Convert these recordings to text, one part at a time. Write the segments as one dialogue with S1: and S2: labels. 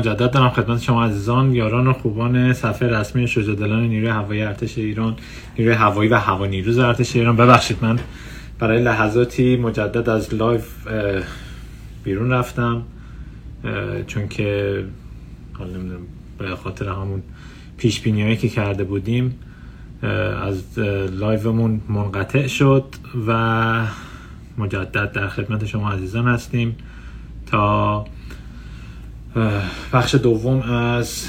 S1: مجدد دارم خدمت شما عزیزان یاران و خوبان صفحه رسمی شجاع نیروی هوایی ارتش ایران نیروی هوایی و هوانیروز ارتش ایران. ببخشید من برای لحظاتی مجدد از live بیرون رفتم چون که حالا نمی‌دونم به خاطر همون پخش هایی که کرده بودیم از live مون منقطع شد و مجدد در خدمت شما عزیزان هستیم تا بخش دوم از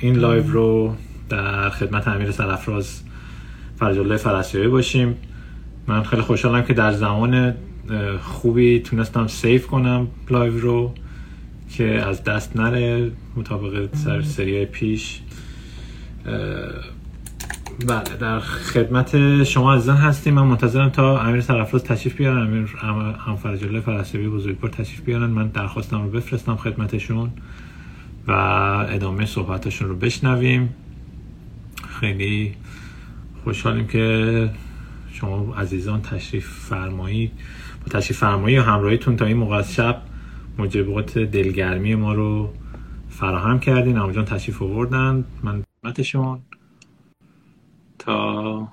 S1: این live رو در خدمت امیر سرفراز فرج الله باشیم. من خیلی خوشحالم که در زمان خوبی تونستم save کنم live رو که از دست نره مطابق سر سری پیش. بله در خدمت شما عزیزان هستیم. من منتظرم تا امیر سرفراز تشریف بیارن امیر هم فرج الله فرسوی بزرگوار تشریف بیارن. من درخواستم رو بفرستم خدمتشون و ادامه صحبتشون رو بشنویم. خیلی خوشحالیم که شما عزیزان تشریف فرمایید. با تشریف فرمایی و همراهیتون تا این موقع شب دلگرمی ما رو فراهم کردین. جان تشریف آوردن. من خدمتشون. تا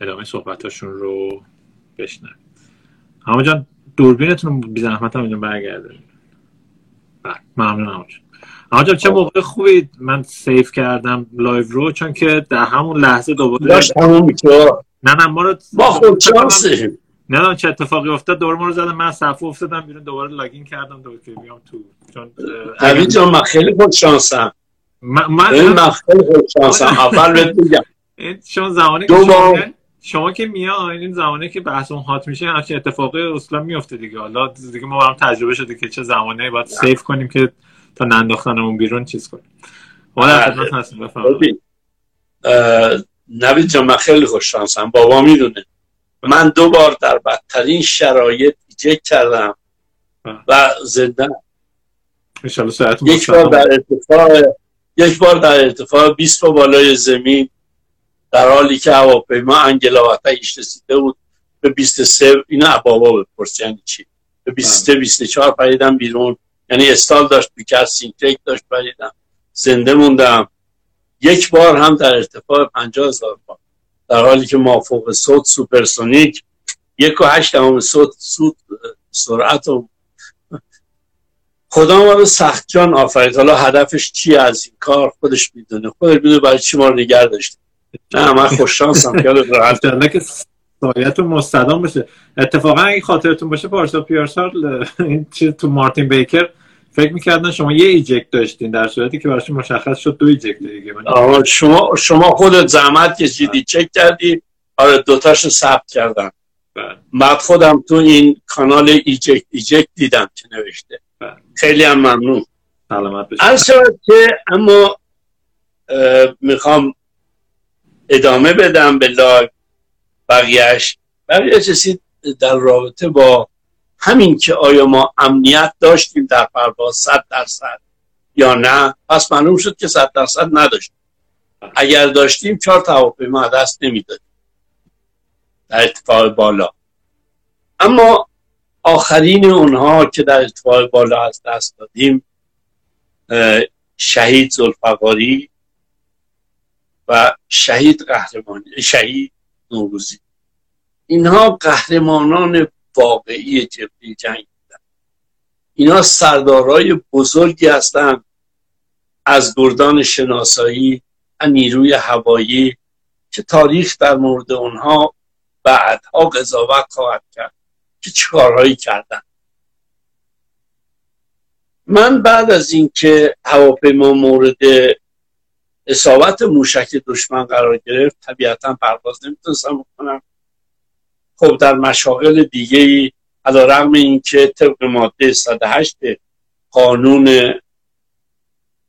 S1: ادامه صحبتاشون رو بشنویم. همه جان دوربینتون بی زحمت هم اینجا برگرده بله ممنون همه جان. جان چه موقع خوبی؟ من سیف کردم لایو رو چون که در همون لحظه دوباره
S2: داشت همون
S1: نه نه ما رو
S2: ما خود شانسیم
S1: نه چه اتفاقی افتاد؟ دوباره ما رو زدم من صفحه افتادم بیرون دوباره لاگین کردم دوباره بیام تو چون
S2: جان من خیلی خود شانسم من من خیلی خود شانسم. اول بهت بگم.
S1: شما زمانی که شما, شما که میاد این زمانی که بحث اون هات میشه همچین اتفاقی اصلا میفته دیگه. حالا دیگه ما هم تجربه شده که چه زمانی باید سیف کنیم که تا ننداختنمون بیرون چیز کنیم. حالا خدمت هستیم بفرمایید.
S2: نوید جان من خیلی خوش شانسم. بابا می‌دونه. من دو بار در بدترین شرایط ایجک کردم و زنده یک بار در ارتفاع یک بار در ارتفاع 20 با بالای زمین در حالی که هواپیما انگلا ایش رسیده بود به 23 اینا ابابا بپرس. یعنی چی؟ به 23 24 پریدم بیرون. یعنی استال داشت بیکر سینکریک داشت پریدم. زنده موندم. یک بار هم در ارتفاع 50 هزار بار. در حالی که مافوق صوت سوپرسونیک یک و هشت همون صوت سرعت و خدا ما رو سخت جان آفرید. حالا هدفش چی از این کار؟ خودش می‌دونه. خودش می‌دونه برای چی ما رو نگر داشته. نه من خوششانسم که راحت
S1: که سایتون مستدام بشه. اتفاقا اگه خاطرتون باشه پارسا پیارسال این چیز تو مارتین بیکر فکر می‌کردن شما یه ایجکت داشتین در صورتی که براش مشخص شد دو ایجکت دیگه.
S2: شما شما خودت زحمت کشیدی چک کردی. آره دوتاشو ثبت کردم بله. بعد خودم تو این کانال eject eject دیدم که نوشته. بله. خیلی هم ممنون.
S1: سلامت
S2: که اما می‌خوام ادامه بدم به live بقیهش بقیه رسید در رابطه با همین که آیا ما امنیت داشتیم در پرواز صد درصد یا نه؟ پس معلوم شد که صد درصد نداشتیم. اگر داشتیم چهار هواپیما دست نمی‌دادیم. در ارتفاع بالا. اما آخرین اونها که در ارتفاع بالا از دست دادیم شهید زلفقاری و شهید قهرمانی شهید نوروزی. اینها قهرمانان واقعی جبهه جنگ بودن. اینا سردارای بزرگی هستند. از گردان شناسایی و نیروی هوایی که تاریخ در مورد اونها بعدها قضاوت خواهد کرد. که چه کارهایی کردن. من بعد از اینکه هواپیما مورد اصابت موشک دشمن قرار گرفت طبیعتا پرواز نمی‌تونستم بکنم. خب در مشاغل دیگه ای علا رغم این که طبق ماده 108 قانون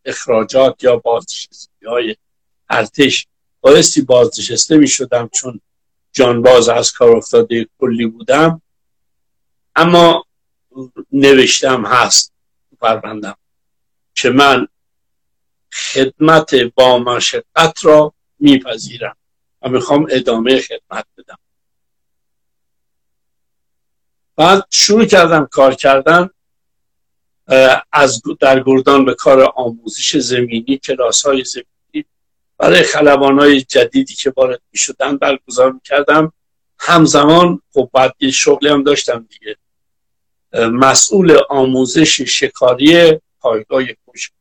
S2: اخراجات یا بازنشستی های ارتش بایستی بازنشسته می شدم چون جانباز از کار افتاده کلی بودم. اما نوشتم هست پروندم که من خدمت با مشقت را میپذیرم و می‌خوام ادامه خدمت بدم. بعد شروع کردم کار کردن از در گردان به کار آموزش زمینی کلاس های زمینی. برای خلبان های جدیدی که وارد می شدن برگزار می کردم همزمان خب بعد یه شغلی هم داشتم دیگه. مسئول آموزش شکاری پایگاه کش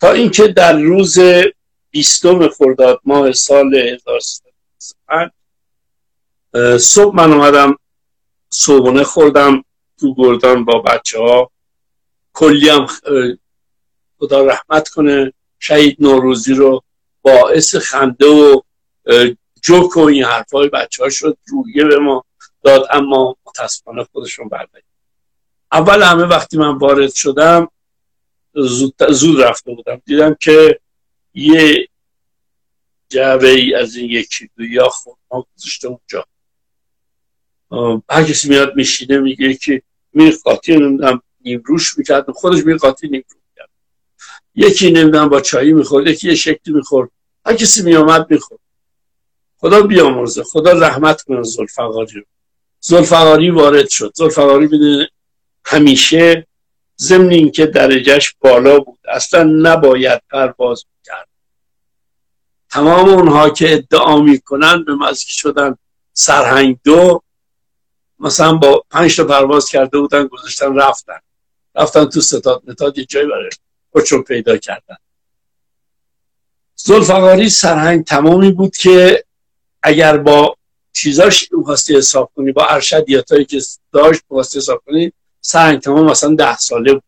S2: تا اینکه در روز بیستم خرداد ماه سال 1395 صبح من اومدم صبحونه خوردم تو گردان با بچه ها کلی هم خدا رحمت کنه شهید نوروزی رو باعث خنده و جوک و این حرفای بچه ها شد رویه به ما داد اما متاسفانه خودشون بردید اول همه وقتی من وارد شدم زود, زود رفته بودم. دیدم که یه جعبه ای از این یکی دو یا خورما گذاشته اونجا. هر کسی میاد میشینه میگه که می قاطی نمی‌دونم روش می‌کرد. خودش می قاطی نیم می‌کرد. یکی نمی‌دونم با چایی می‌خورد یکی یه شکلی می‌خورد. هر کسی میامد می‌خورد. خدا بیامرزه خدا رحمت کنه زلفقاری رو. زلفقاری وارد شد. زلفقاری بدون همیشه ضمن که درجهش بالا بود. اصلا نباید پرواز می‌کرد. تمام اونها که ادعا می‌کنن به مزکی شدن سرهنگ دو مثلا با پنج تا پرواز کرده بودن گذاشتن رفتن. رفتن تو ستاد. متاد یه جایی برای خودشون پیدا کردن. زلفقاری سرهنگ تمامی بود که اگر با چیزاش خواستی حساب کنی؟ با ارشدیاتایی که داشت خواستی حساب کنی؟ سرهنگ تمام مثلا ده ساله بود.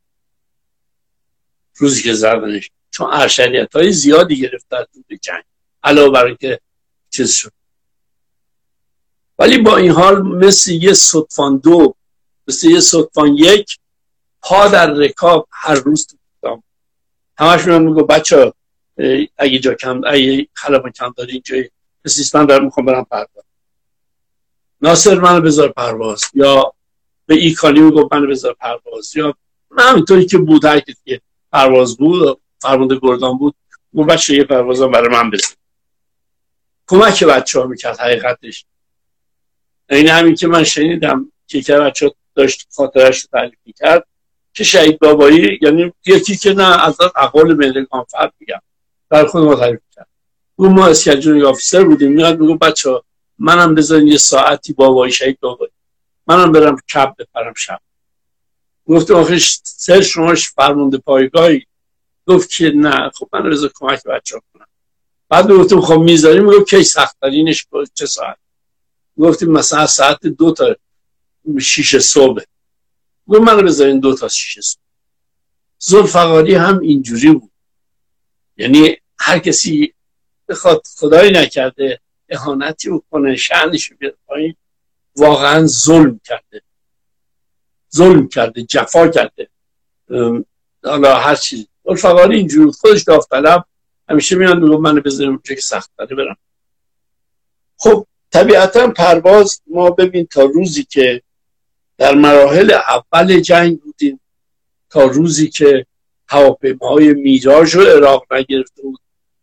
S2: روزی که زردنش چون ارشدیت های زیادی گرفت در طول جنگ. علاوه برای که چیز شد. ولی با این حال مثل یه صدفان دو مثل یه صدفان یک پا در رکاب هر روز تو بودم همش میان میگو بچه اگه جا کم اگه خلبان کم داری اینجا مثل من دارم می‌خوام برم پرواز. ناصر منو بذار پرواز یا به ایکانی میگو منو بذار پرواز یا همینطوری که بود هر که پرواز بود فرمانده گردان بود اون بچه یه پرواز برای من بزن. کمک بچه ها می‌کرد حقیقتش. این همین که من شنیدم که که بچه داشت خاطرش رو تعریف می‌کرد که شهید بابایی یعنی یکی که نه از اقوال ملگان فرد میگم. در خود ما تعریف کرد اون ما اسکجونی آفیسر بودیم میاد میگو بچه ها منم بذارین یه ساعتی بابایی شهید بابایی منم برم کب بپرم شب. گفتم آخه سر شماش فرمونده پایگاهی. گفت که نه خب من رضا کمک بچه کنم. بعد گفتم خب می‌ذاریم؟ میگو کی سختترینش چه ساعت؟ گفتیم مثلا ساعت دو تا شیش صبح. گفت من بذارین دو تا شیش صبح. زلفقاری هم اینجوری بود. یعنی هر کسی بخواد خدایی نکرده اهانتی بکنه شعنش بیاد پایین. واقعا ظلم کرده. ظلم کرده جفا کرده. حالا هر چیز. زلفقاری اینجوری بود. خودش داوطلب. همیشه میان میگم منو بذاریم اونجا که سخت برم. خب طبیعتا پرواز ما ببین تا روزی که در مراحل اول جنگ بودیم تا روزی که هواپیماهای میراژ و عراق نگرفته بود.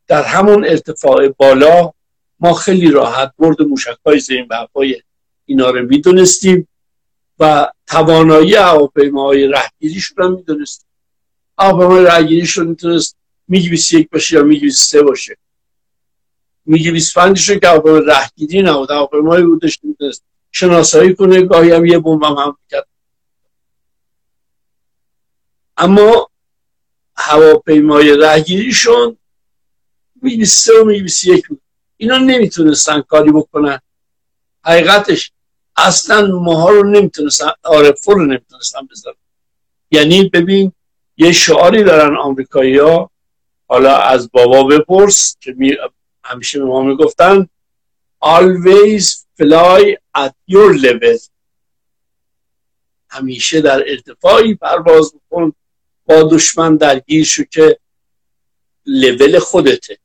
S2: در همون ارتفاع بالا ما خیلی راحت برد موشک های زمین به هوای اینا رو می‌دونستیم و توانایی هواپیماهای رهگیریشون رو می‌دونستیم. هواپیمای رهگیریشون می‌تونست میگی 21 باشه یا میگی 23 باشه. میگه 25 رو که هواپیما رهگیری نبود. هواپیمایی بودش می‌تونست شناسایی کنه گاهی هم یه بمب هم هم کرد اما هواپیمای رهگیریشون می سه و می یک بود. اینا نمی‌تونستن کاری بکنن. حقیقتش اصلا ماها رو نمی‌تونستن آرفو رو نمی‌تونستن بذارن. یعنی ببین یه شعاری دارن آمریکایی ها حالا از بابا بپرس که همیشه به ما می‌گفتن always fly at your level. همیشه در ارتفاعی پرواز بکن با دشمن درگیر شو که لول خودته.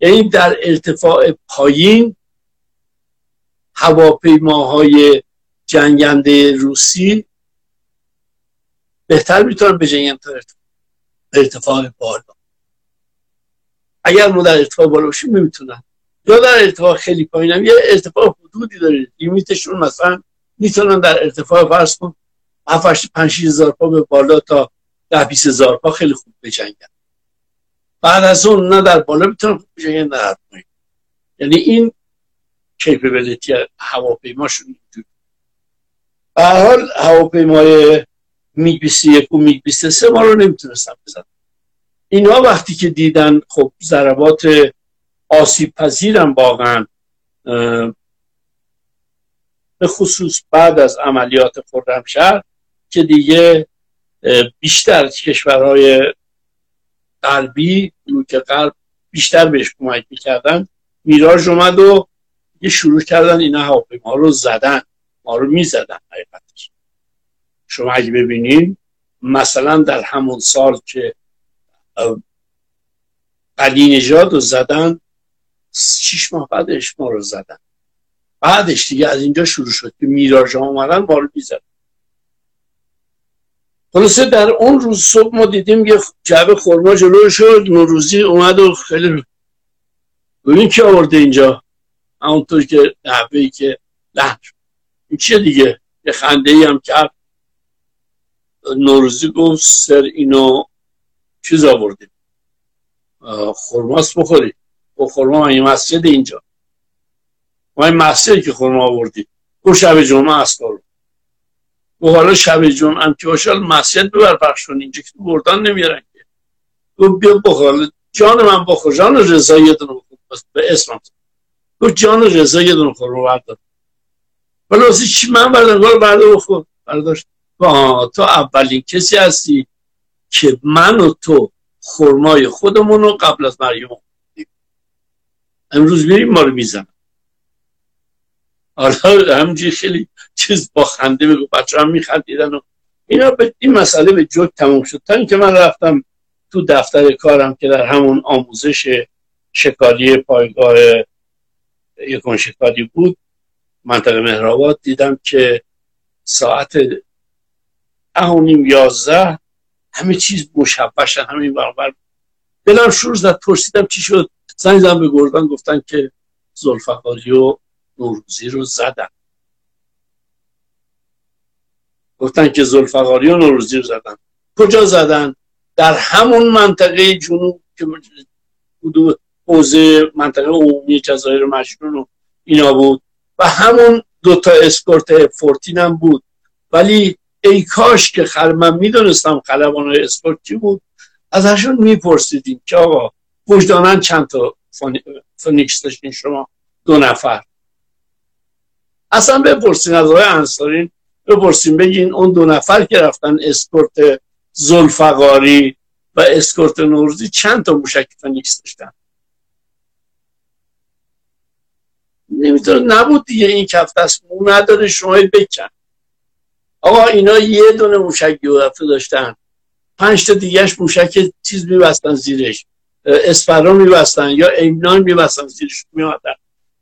S2: یعنی در ارتفاع پایین هواپیماهای جنگنده روسی بهتر می‌تونن بجنگن تا ارتفاع بالا. اگر ما در ارتفاع بالا باشیم نمی‌تونن. یا در ارتفاع خیلی پایین هم یه ارتفاع حدودی داره. لیمیتشون مثلا می‌تونن در ارتفاع فرض کن هفتش پنج هزار پا به بالا تا ده بیس هزار پا خیلی خوب بجنگن بعد از اون نه در بالا می‌تونن خوب بجنگن نه یعنی این کیپبلیتی هواپیماشون اینجور به حال هواپیمای میگ 21 و میگ 23 ما رو نمی‌تونستن بزنن. اینا وقتی که دیدن خب ضربات آسیب پذیرم واقعا به خصوص بعد از عملیات خرمشهر که دیگه بیشتر کشورهای غربی که غرب بیشتر بهش کمک می‌کردن. میراژ اومد و یه شروع کردن اینا هواپیما رو زدن. ما رو می‌زدن حقیقتش. شما اگه ببینین مثلا در همون سال که علی نژاد رو زدن شیش ماه بعدش ما رو زدن. بعدش دیگه از اینجا شروع شد که میراژ اومدن ما رو می‌زدن. خلاصه در اون روز صبح ما دیدیم یه جعبه خورما جلو شد نوروزی اومد و خیلی ببین که آورده اینجا؟ همونطور که نحوه که لحن این چیه دیگه؟ یه خنده ای هم کرد نوروزی گفت سر اینو چیز آوردیم خورماست بخوری. و خورما این مسجد اینجا؟ ما این مسجد که خورما آوردیم گفت شب جمعه است کارو و حالا شب جمعه هم که باشه مسجد ببر پخش کن اینجا که بردان نمیارن که. گفت بیا بخور جان من بخور. جان رضا یه دونه به اسمم. گفت جان رضا یه دونه خورما بردار ولی چی من بردار کار بردار بخور؟ برداشت. تو اولین کسی هستی که من و تو خرمای خودمون رو قبل از مریم امروز میریم ما رو می‌زنن. حالا همجی خیلی چیز با خنده بگو. بچه هم میخندیدن و اینا به این مسئله به جوک تموم شد. تا اینکه من رفتم تو دفتر کارم که در همون آموزش شکاری پایگاه یکون شکاری بود منطقه مهرآباد دیدم که ساعت اهونیم یازده همه چیز مشبشن همین برابر دلم شروع زد پرسیدم چی شد. زنگ به گردان گفتن که زلفقاری و نوروزی رو زدن. گفتن که زلفقاری و نوروزی رو زدن. کجا زدن؟ در همون منطقه جنوب که حوزه منطقه عمومی جزایر مجنون و اینا بود. و همون دوتا اسکورت fourteen هم بود. ولی ای کاش که خل من می‌دونستم خلبان اسکورت کی بود. ازشون میپرسیدیم که آقا وجدانن چند تا فونیکس داشتین شما؟ دو نفر. اصلا بپرسین از آقای انصارین بپرسین بگین اون دو نفر که رفتن اسکورت زلفقاری و اسکورت نوروزی چند تا موشک فونیکس داشتن؟ نمی‌تونه نبود دیگه این کف دست مو نداره شما بکن. آقا اینا یه دونه موشک یورفه داشتن. پنج تا دیگهش موشک چیز میبستن زیرش. اسپرا میبستن یا ایمنان میبستن زیرش میادن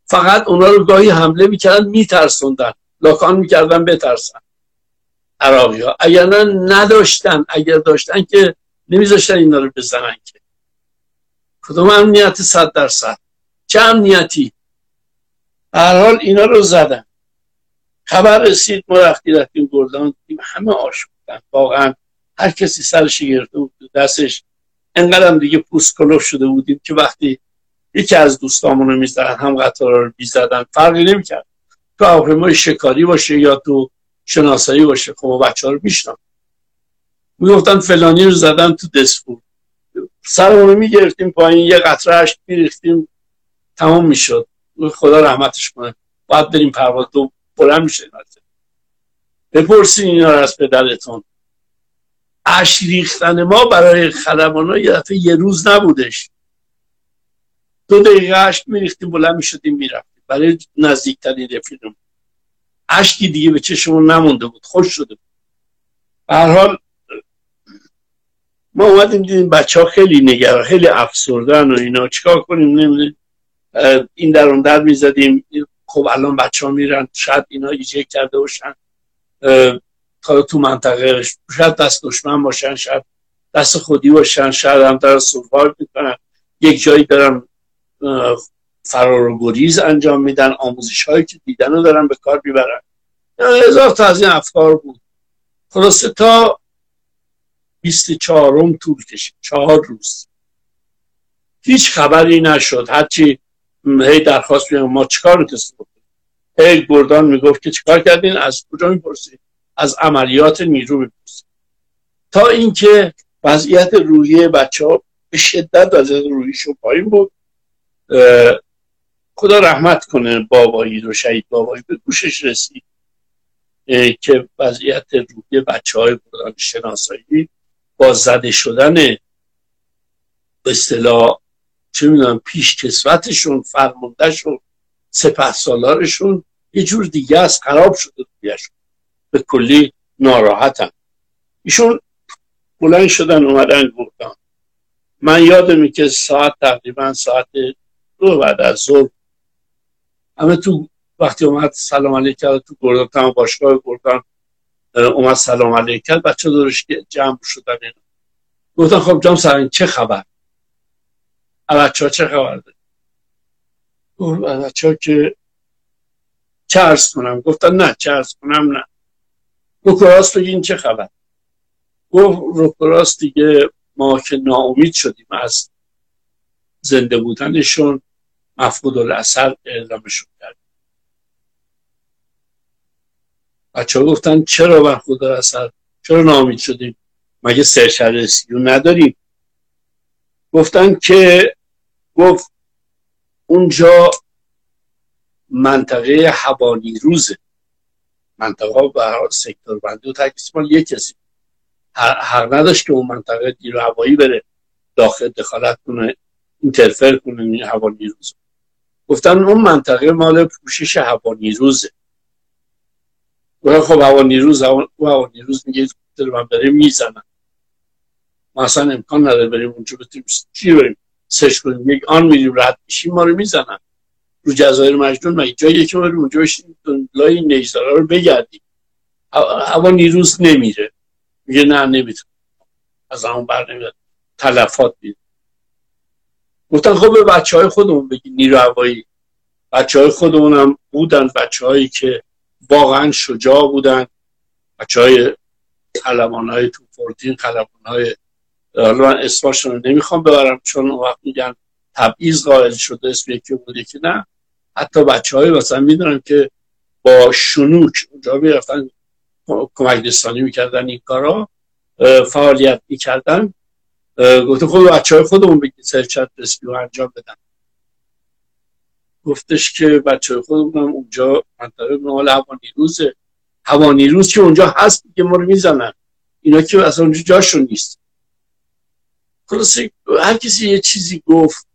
S2: فقط اونا رو گاهی حمله می‌کردن میترسوندن. لاکان می‌کردن بترسن. عراقی ها اگر نداشتن. اگر داشتن که نمیذاشتن اینا رو بزنن که. کدوم امنیت صد درصد؟ چه امنیتی؟ هر حال اینا رو زدن. خبر رسید ما رفتیم گردان همه آش بودن. واقعا هر کسی سرش گرفته بود دستش انقدر دیگه پوست کلوف شده بودیم که وقتی یکی از دوستامونو می‌زدن هم قطار رو می‌زدن فرقی نمی‌کرد. تو هواپیمای شکاری باشه یا تو شناسایی باشه. خب بچه ها رو میشنم می‌گفتن فلانی رو زدن تو دسپور. سرمونو می‌گرفتیم پایین یه قطره عشق میریختیم تمام می‌شد. خدا رحمتش کنه. باید بریم پرواز دو بلند میشه بپرسین اینا رو از پدرتون. اش ریختن ما برای خدمان یه یه روز نبودش. دو دقیقه اشک میریختیم بلند می‌شدیم می‌رفتیم. برای نزدیکترین رفیقم اشکی دیگه به چشمون نمونده بود. خوش شده بود. هر حال ما اومدیم دیدیم بچه ها خیلی نگران خیلی افسردن و اینا. چیکار کنیم؟ نمی‌دونیم. این در اون در می‌زدیم. خب الان بچه ها میرن. شاید اینا ایجه کرده باشن. تا تو منطقه شاید دست دشمن باشن شاید دست خودی باشن شاید هم در سرفار می‌کنن یک جایی دارن فرار و گریز انجام میدن آموزش هایی که دیدن رو دارن به کار می‌برن. هزار تا از این افکار بود. خلاصه تا 24 طول کشید. چهار روز. هیچ خبری نشد. هرچی هی درخواست بیان ما چیکار بکنیم؟ هی گردان می‌گفت که چیکار کردین؟ از کجا می‌پرسید از عملیات نیرو می‌پرسید تا اینکه وضعیت روحی بچه ها به شدت وضعیت روحیشون پایین بود. خدا رحمت کنه بابایی رو شهید بابایی به گوشش رسید. که وضعیت روحی بچه های شناسایی با زده شدن به اصطلاح چه می‌دونم پیش کسوتشون فرموندهشون سپه سالارشون یه جور دیگه از خراب شده رویشون به کلی ناراحتم ایشون بلند شدن اومدن گفتن. من یادمی که ساعت تقریبا ساعت دو بعد از ظهر همه تو وقتی اومد سلام علیک کرد تو گردان باشگاه گردان اومد سلام علیک کرد بچه دورش جمع شدن. گفتن خب جام سرین چه خبر؟ بچه ها چه خبر ده بچه ها که چه ارز کنم؟ گفتن نه چه ارز کنم نه. روکراست بگین چه خبر؟ گفت روکراست دیگه ما که ناامید شدیم از زنده بودنشون. مفقود الاثر اعلامشون کرد. بچه ها گفتن چرا مفقود الاثر چرا ناامید شدیم؟ مگه سرشرسی نداریم؟ گفتن که گفت اونجا منطقه هوانی روزه. منطقه به سکتور بندی و تکلیس مال یک کسی. حق نداشت که اون منطقه دیر هوایی بره داخل دخالت کنه اینترفر کنه این هوا نیروز گفتن اون منطقه مال پوشش هوا نیروزه خب هوا نیروز هوا نیروز میگه من بره می‌زنن. ما اصلا امکان نداره بریم اونجا بتونیم چی بریم؟ سش کنیم. یک آن میریم رد میشیم ما رو می‌زنن. رو جزایر مجنون مگه جایی که بریم اونجا بشیم لای نیزدارا رو بگردیم. هوا نیروز نمیره. میگه نه نمی‌تونه از همون بر نمیاد تلفات میده. گفتن خب به بچه های خودمون بگی نیرو هوایی بچه های خودمون هم بودن بچه هایی که واقعا شجاع بودن. بچه های خلبان های تو فورتین خلبان های من اسمشون رو نمی‌خوام ببرم چون وقت میگن تبعیض قائل شده اسم یکی بوده که نه. حتی بچه های مثلا می‌دونن که با شنوک اونجا می‌رفتن کمک دستانی می‌کردن این کارا فعالیت می‌کردن. گفته خود بچه های خودمون بگید سرچت رسپیو انجام بدن. گفتش که بچه های خودمون اونجا منطقه مال هوا نیروزه هوا نیروز که اونجا هست که ما رو می‌زنن. اینا که اصلا اونجا جاشون نیست. خلاصه هر کسی یه چیزی گفت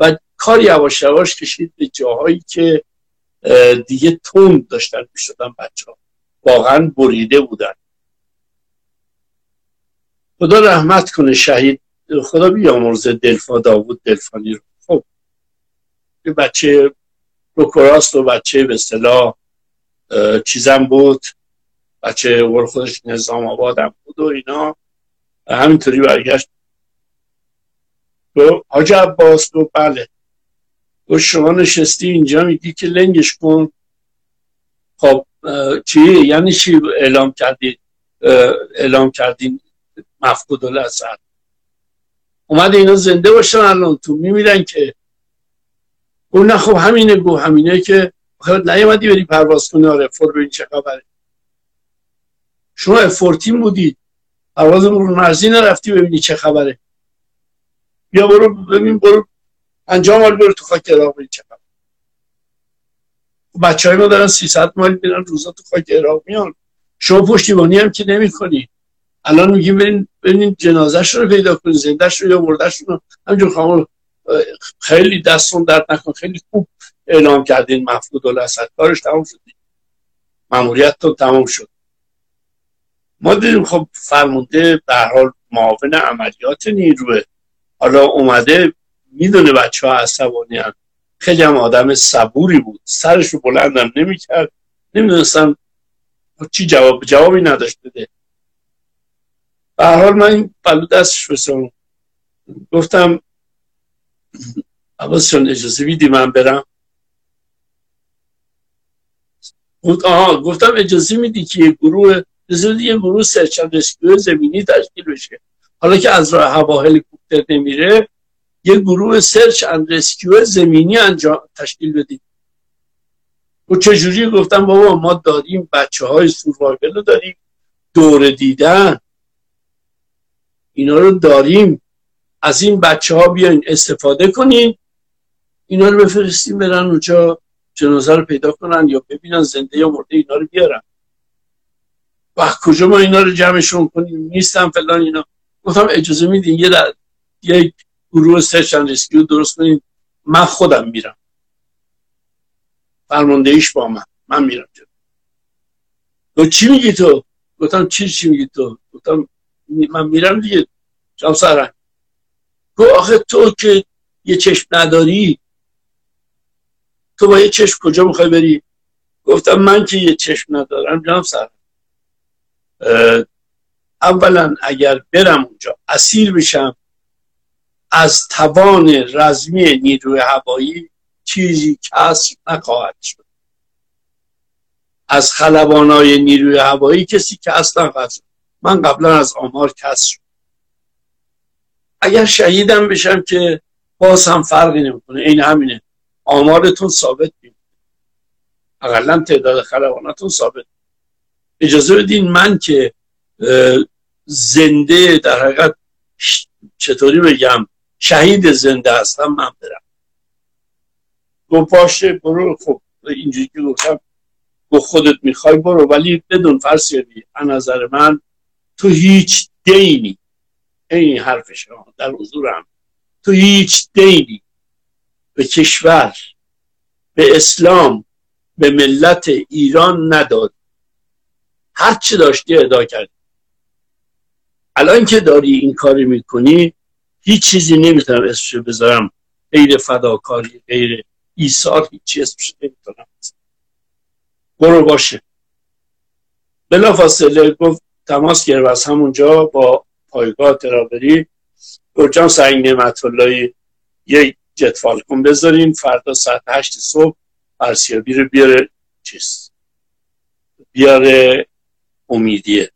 S2: و کار یواش یواش کشید به جاهایی که دیگه تند داشتن می‌شدن بچه ها واقعا بریده بودن. خدا رحمت کنه شهید. خدا بیامرزه دلفا داوود دلفانی رو. خب بچه روکراست و بچه به اصطلاح چیزم بود. بچه ور خودش نظام آبادم بود و اینا. همینطوری برگشت. تو حاج عباس تو بله. تو شما نشستی اینجا میگی که لنگش کن. خب چی؟ یعنی چی اعلام کردی؟ اعلام کردین مفقود الاثر اومده اینا زنده باشن الان تو. میمیرن که. اون نه خب همینه گو همینه که. خب نیومدی بری پرواز کنی. آره فور ببین چه خبره. شما افورتین بودید. پرواز مرزی نرفتی ببینی چه خبره. بیا برو ببین برو. انجام حال برو تو خاک عراق ببین چه خبره. بچه های ما دارن 300 مایل میرن روزا تو خاک عراق میان. شما پشتیبانی هم که نمی کنی الان میگیم برین برین جنازش رو پیدا کنین زندهش رو یا مردش رو. همجور خواهم خیلی دستون درد نکن خیلی خوب اعلام کردین مفقود الاسد. کارش تمام شد. ماموریت تمام شد. ما دیدیم خب فرمونده به حال معاون عملیات نیروه. حالا اومده می‌دونه بچه ها عصبانی هم. خیلی هم آدم صبوری بود. سرش رو بلندم نمی‌کرد. نمی‌دونستم چی جواب جوابی نداشت بده. به حال من این بلو دستش بسیم گفتم عباس اجازه بیدی من برم؟ آها گفتم اجازه میدی که یه گروه بذارید یه گروه search rescue زمینی تشکیل بشه. حالا که از راه هوا هلیکوپتر نمیره یه گروه search and rescue زمینی انجام تشکیل بدید. و چجوری؟ گفتم بابا ما داریم بچه های رو داریم دوره دیدن. اینا رو داریم. از این بچه ها بیاین استفاده کنین. اینا رو بفرستیم برن اونجا جنازه رو پیدا کنن یا ببینن زنده یا مرده اینا رو بیارن. و کجا ما اینا رو جمعشون کنیم؟ نیستم فلان اینا. گفتم اجازه میدین یه در یک گروه search and rescue درست کنین. من خودم میرم. فرماندهیش با من. من میرم تو چی میگی تو؟ گفتم چی چی میگی تو؟ گفتم من میرم دیگه. شام سرن گفت آخه تو که یه چشم نداری تو با یه چشم کجا می‌خوای بری؟ گفتم من که یه چشم ندارم جام سرن اولا اگر برم اونجا اسیر بشم از توان رزمی نیروی هوایی چیزی کسر نخواهد شد. از خلبانای نیروی هوایی کسی که اصلا شد. من قبلا از آمار کسر شد. اگر شهیدم بشم که باز هم فرقی نمی‌کنه. این همینه. آمارتون ثابت میمونه اقلا تعداد خلباناتون ثابت اجازه بدین من که زنده در حقیقت چطوری بگم شهید زنده هستم من برم. گفت باشه برو. خب اینجوری که گفتم گفت خودت می‌خوای برو ولی بدون فرسیابی از نظر من تو هیچ دینی. این حرفش در حضورم تو هیچ دینی. به کشور به اسلام به ملت ایران نداد. هر چه داشتی ادا کردی. الان که داری این کاری می‌کنی هیچ چیزی نمی‌تونم اسمش بذارم. غیر فداکاری غیر ایثار هیچی اسمش نمی‌تونم برو باشه. بلا فاصله گفت تماس گرفت. از همونجا با پایگاه ترابری گرجان سعی نعمت الله یک جت فالکون بذارین فردا ساعت هشت صبح ارسیابی رو بیاره. چیز بیاره امیدیه.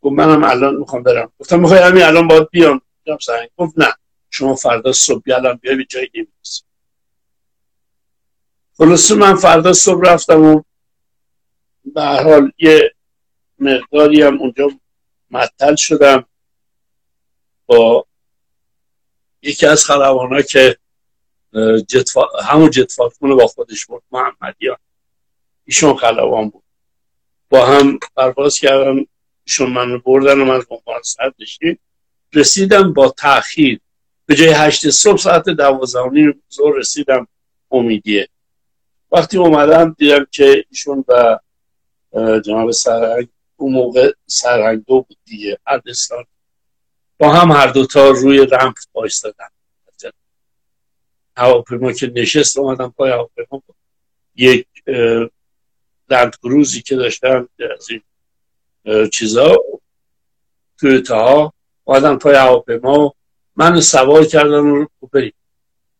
S2: گفت منم الان می‌خوام برم. گفتم می‌خوای همین الان باید بیام. گفت نه. شما فردا صبح بیالم بیا به جایی نمی‌رسی خلاصه من فردا صبح رفتم و به حال یه مقداری هم اونجا مطل شدم با یکی از خلبان که جتفا... همون جتفاکمون با خودش بود محمدیان. ایشون خلبان بود. با هم پرواز کردم ایشون من بردن و من عنوان سر رسیدم با تاخیر به جای هشت صبح ساعت دوازده زور رسیدم امیدیه. وقتی اومدم دیدم که ایشون و جناب سرهنگ اون موقع سرهنگ دو بود دیگه. اردستان با هم هر دوتا روی رمپ بایستدن هواپیما که نشست اومدم پای هواپیما یک لند کروزی که داشتم از این چیزا توی تاها اومدم پای هواپیما. من سوار کردن رو بریم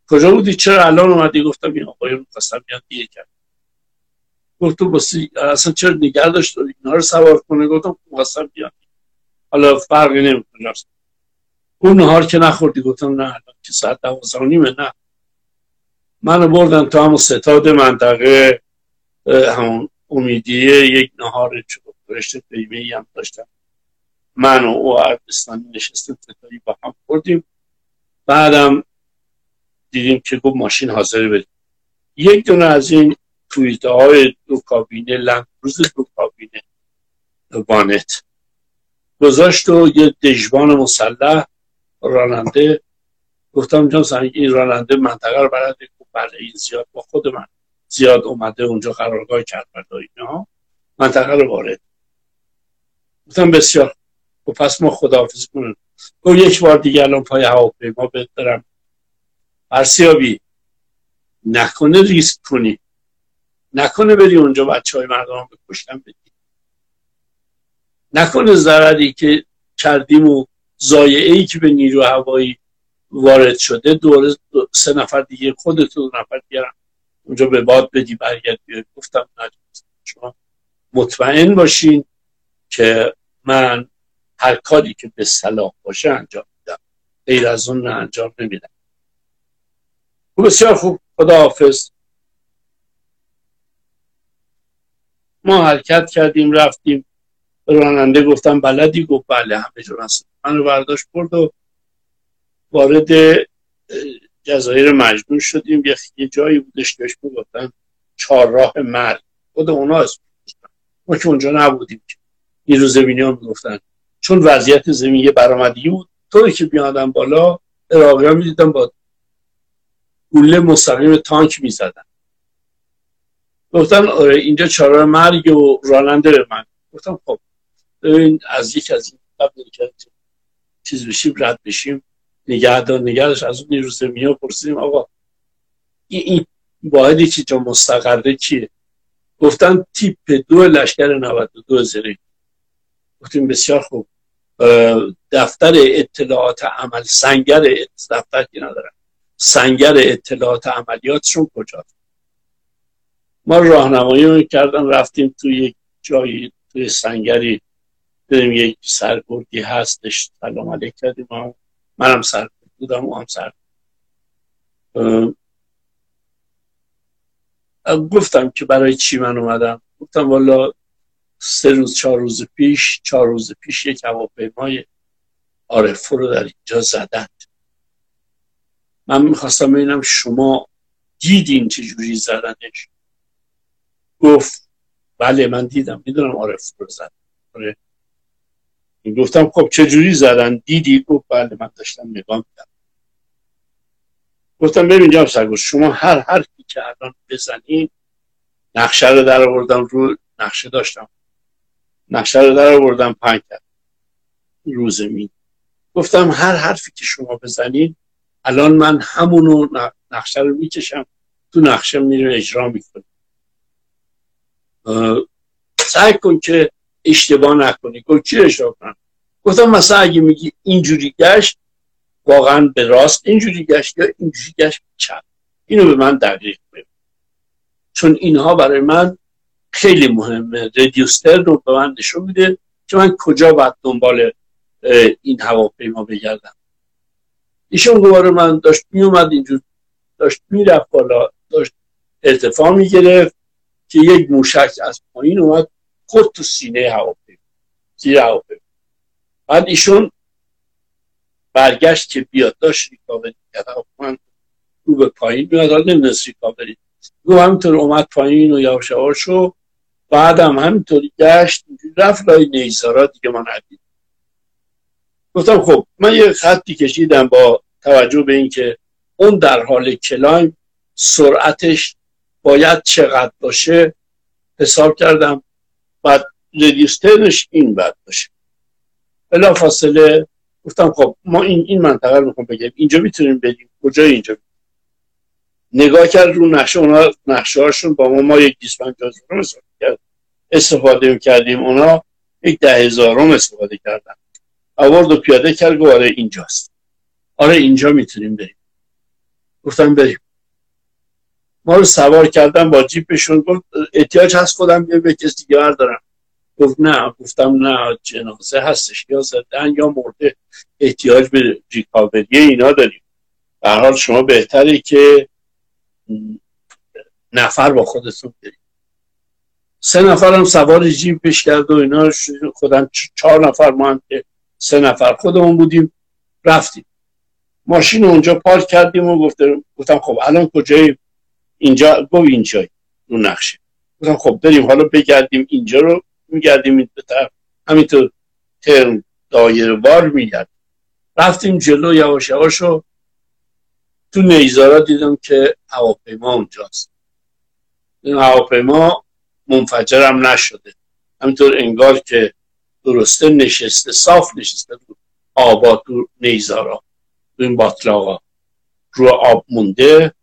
S2: کجا بودی؟ چرا الان اومدی؟ گفتم این آقای رو خواستم بیان دیگه. کرد گفت تو باسی اصلا چرا نگر داشت؟ اینا رو سوار کنه. گفتم خواستم بیان حالا فرقی نمی‌کنه. اون نهار که نخوردی گفتم نه که ساعت دوازده نیمه نه. منو بردن تا همون ستاد منطقه همون امیدیه یک نهار رشته پیمه هم داشتم. من و او عربستانی نشستیم فتایی با هم خوردیم. بعدم دیدیم که گفت ماشین حاضر بدیم یک دونه از این تویته های دو کابینه لندروز دو کابینه وانت گذاشت و یه دژبان مسلح راننده گفتم جان این راننده منطقه رو برده بله این زیاد با خود من زیاد اومده اونجا قرارگاه کرد برداری ها منطقه رو وارد. گفتم بسیار. و پس ما خداحافظی کنیم. گفت یک بار دیگه الان پای هواپیما بهت ارسیابی. نکنه ریسک کنی. نکنه بری اونجا بچه های مردم بکشتن بدی نکنه ضرری که کردیم و زایعه ای که به نیرو هوایی وارد شده دور سه نفر دیگه خودت دو نفر دیگه اونجا به باد بدی برگرد گفتم نه شما مطمئن باشین که من هر کاری که به صلاح باشه انجام میدم. غیر از اون نه انجام نمیدم. بسیار خوب. خداحافظ. ما حرکت کردیم رفتیم. راننده گفتم بلدی؟ گفت بله همه جور هست من رو برداشت برد و وارد جزایر مجنون شدیم. یه جایی بودش که چهار راه مرگ. خود اونا اسم ما که اونجا نبودیم این روز زمینی هم گفتن چون وضعیت زمین یه برامدی بود طوری که بیادم بالا اراقی ها می‌دیدم با گوله مستقیم تانک می‌زدن. گفتن آره اینجا چهار مرگ و راننده به من. گفتم خب این از یک از این قبل که چیز بشیم رد بشیم نگهدار نگهدش از اون نیروز ها پرسیدیم آقا این, این واحدی که جا مستقره چیه گفتن تیپ دو لشکر 92 زره. گفتیم بسیار خوب. دفتر اطلاعات عمل سنگر دفتر که ندارن سنگر اطلاعات عملیاتشون کجا ما راهنمایی کردن رفتیم توی یک جایی توی سنگری دیدیم یک سرگردی هستش. سلام علیک کردیم منم سرگرد بودم و هم سرگرد گفتم که برای چی من اومدم؟ گفتم والا سه روز چهار روز پیش چهار روز پیش یک هواپیمای آرفو رو در اینجا زدند من می‌خواستم ببینم شما دیدین چجوری زدنش. گفت بله من دیدم. می‌دونم آرفو رو زد. آره. گفتم خب چجوری زدن؟ دیدی؟ گفت بله من داشتم نگاه میدم گفتم ببین جناب سرگوش شما هر حرفی که الان بزنین نقشه رو در آوردم رو نقشه داشتم. نقشه رو در آوردم پنگ کرد رو زمین. گفتم هر حرفی که شما بزنین الان من همونو نقشه رو می‌کشم. تو نقشه میره اجرا می‌کنم سعی کن که اشتباه نکنی. گفت چی اجرا کنم؟ گفتم مثلا اگه میگی اینجوری گشت واقعا به راست اینجوری گشت یا اینجوری گشت چپ. اینو به من دقیق بگو. چون اینها برای من خیلی مهمه. ردیوستر رو به من نشون میده که من کجا باید دنبال این هواپیما بگردم. ایشون دوباره من داشت میومد اینجور داشت می‌رفت بالا داشت ارتفاع می‌گرفت. که یک موشک از پایین اومد خود تو سینه هواپیما زیر هواپیما. بعد ایشون برگشت که بیاد داشت ریکاوری کرد رو به پایین میاد حالا نمی‌دونست ریکاوری. گو همینطور اومد پایین و یواش شو بعدم همینطوری گشت رفت لای نیزارا دیگه من ندید گفتم خب من یه خطی کشیدم با توجه به اینکه اون در حال کلایم سرعتش باید چقدر باشه حساب کردم بعد ردیسترش این بعد باشه. بلا فاصله گفتم خب ما این این منطقه رو می‌خوام بگم. اینجا می‌تونیم بریم. کجا اینجا؟ نگاه کرد رو نقشه اونا نقشه هاشون با ما ما یک دیس رو استفاده کردیم اونا یک ده هزارم استفاده کردن. آورد و پیاده کرد گفت آره اینجاست. آره اینجا می‌تونیم بریم. گفتم بریم. ما رو سوار کردن با جیپشون گفت احتیاج هست خودم به کسی دیگه بردارم. گفت نه. گفتم نه جنازه هستش یا زدن یا مرده احتیاج به ریکاوری اینا داریم. در حال شما بهتره که نفر با خودتون بریم سه نفر هم سوار جیپش کرد و اینا خودم چهار نفر ما هم که سه نفر خودمون بودیم رفتیم. ماشین اونجا پارک کردیم و گفتم گفتم خب الان کجایی اینجا گفت اینجایی رو نقشه. گفتم خب بریم حالا بگردیم اینجا رو میگردیم این طرف همینطور ترم دایر بار میگردیم رفتیم جلو یواش یواش رو تو نیزارا دیدم که هواپیما اونجاست. این هواپیما منفجرم نشده. همینطور انگار که درسته نشسته صاف نشسته رو آبا تو نیزارا تو این باطلاقا. رو آب مونده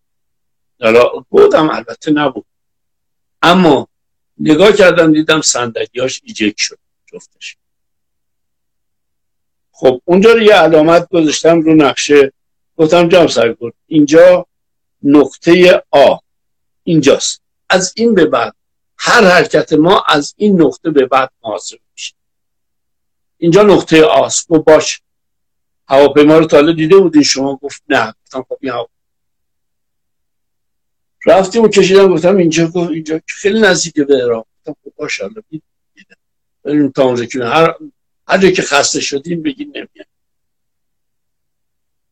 S2: حالا بودم البته نبود. اما نگاه کردم دیدم صندلیاش ایجک شد جفتش. خب اونجا رو یه علامت گذاشتم رو نقشه. گفتم جام سرگرد اینجا نقطه آ اینجاست. از این به بعد هر حرکت ما از این نقطه به بعد محاسب میشه. اینجا نقطه آس گفت باش هواپیما رو تا دیده بودین شما؟ گفت نه. گفتم خب این رفتیم و کشیدم گفتم اینجا گفت اینجا خیلی نزدیک به عراق گفتم خب باش حالا بریم تا اونجا که هر هر که خسته شدیم بگین نمیاد.